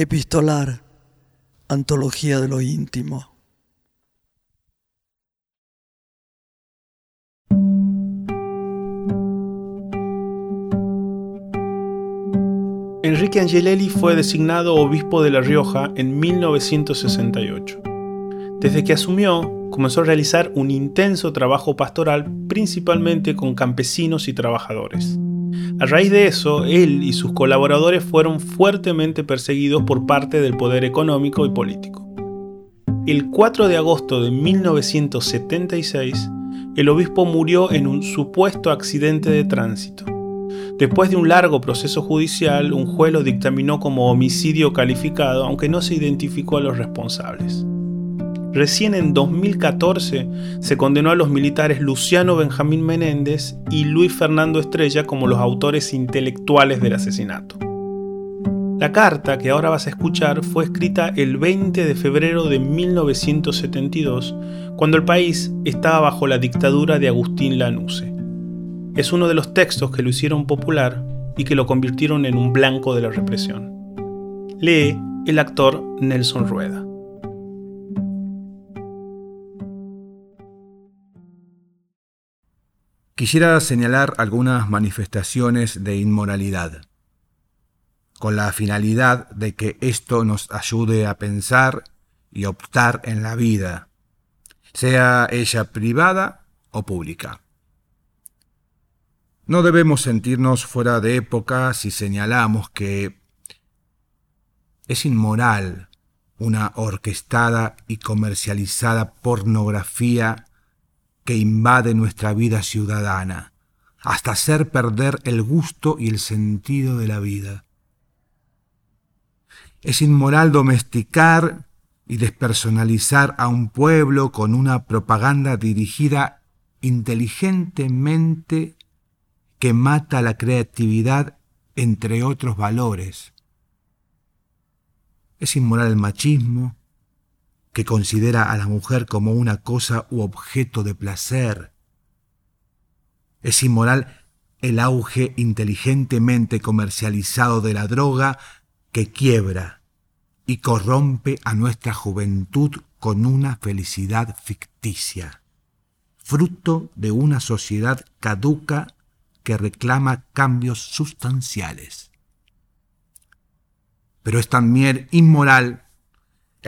Epistolar, Antología de lo íntimo. Enrique Angelelli fue designado obispo de La Rioja en 1968. Desde que asumió, comenzó a realizar un intenso trabajo pastoral principalmente con campesinos y trabajadores. A raíz de eso, él y sus colaboradores fueron fuertemente perseguidos por parte del poder económico y político. El 4 de agosto de 1976, el obispo murió en un supuesto accidente de tránsito. Después de un largo proceso judicial, un juez lo dictaminó como homicidio calificado, aunque no se identificó a los responsables. Recién en 2014 se condenó a los militares Luciano Benjamín Menéndez y Luis Fernando Estrella como los autores intelectuales del asesinato. La carta que ahora vas a escuchar fue escrita el 20 de febrero de 1972, cuando el país estaba bajo la dictadura de Agustín Lanusse es uno de los textos que lo hicieron popular y que lo convirtieron en un blanco de la represión. Lee el actor Nelson Rueda. Quisiera señalar algunas manifestaciones de inmoralidad, con la finalidad de que esto nos ayude a pensar y optar en la vida, sea ella privada o pública. No debemos sentirnos fuera de época si señalamos que es inmoral una orquestada y comercializada pornografía que invade nuestra vida ciudadana, hasta hacer perder el gusto y el sentido de la vida. Es inmoral domesticar y despersonalizar a un pueblo con una propaganda dirigida inteligentemente que mata la creatividad entre otros valores. Es inmoral el machismo, que considera a la mujer como una cosa u objeto de placer. Es inmoral el auge inteligentemente comercializado de la droga que quiebra y corrompe a nuestra juventud con una felicidad ficticia, fruto de una sociedad caduca que reclama cambios sustanciales. Pero es también inmoral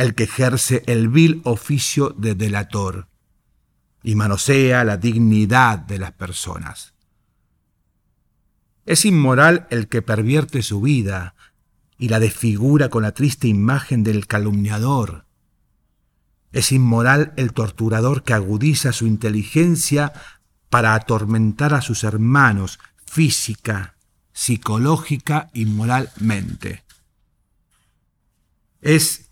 el que ejerce el vil oficio de delator y manosea la dignidad de las personas. Es inmoral el que pervierte su vida y la desfigura con la triste imagen del calumniador. Es inmoral el torturador que agudiza su inteligencia para atormentar a sus hermanos física, psicológica y moralmente. Es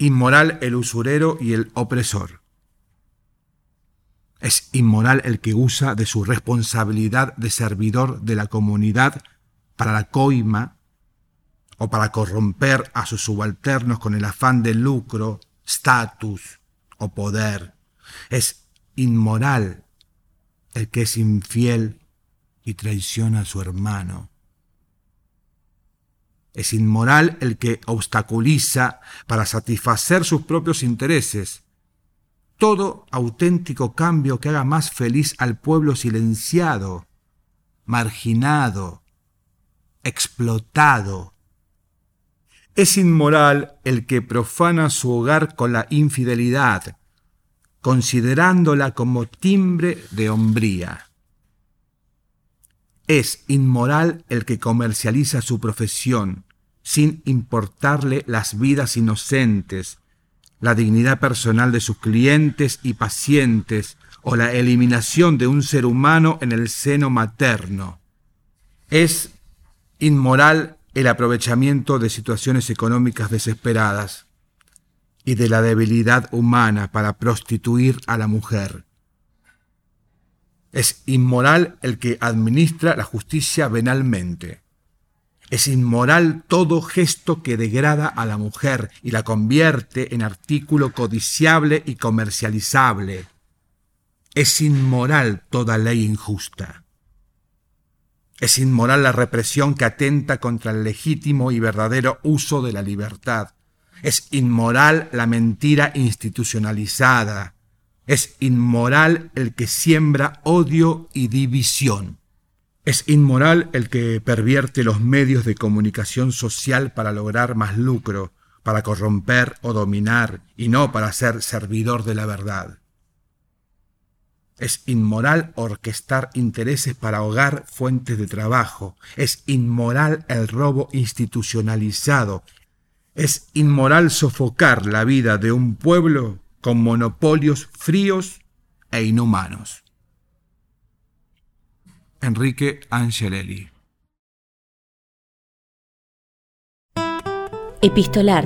inmoral el usurero y el opresor. Es inmoral el que usa de su responsabilidad de servidor de la comunidad para la coima o para corromper a sus subalternos con el afán de lucro, status o poder. Es inmoral el que es infiel y traiciona a su hermano. Es inmoral el que obstaculiza para satisfacer sus propios intereses todo auténtico cambio que haga más feliz al pueblo silenciado, marginado, explotado. Es inmoral el que profana su hogar con la infidelidad, considerándola como timbre de hombría. Es inmoral el que comercializa su profesión sin importarle las vidas inocentes, la dignidad personal de sus clientes y pacientes o la eliminación de un ser humano en el seno materno. Es inmoral el aprovechamiento de situaciones económicas desesperadas y de la debilidad humana para prostituir a la mujer. Es inmoral el que administra la justicia venalmente. Es inmoral todo gesto que degrada a la mujer y la convierte en artículo codiciable y comercializable. Es inmoral toda ley injusta. Es inmoral la represión que atenta contra el legítimo y verdadero uso de la libertad. Es inmoral la mentira institucionalizada. Es inmoral el que siembra odio y división. Es inmoral el que pervierte los medios de comunicación social para lograr más lucro, para corromper o dominar, y no para ser servidor de la verdad. Es inmoral orquestar intereses para ahogar fuentes de trabajo. Es inmoral el robo institucionalizado. Es inmoral sofocar la vida de un pueblo con monopolios fríos e inhumanos. Enrique Angelelli Epistolar,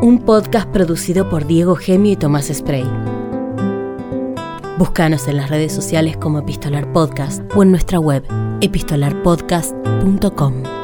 un podcast producido por Diego Gemio y Tomás Spray. Búscanos en las redes sociales como Epistolar Podcast o en nuestra web epistolarpodcast.com.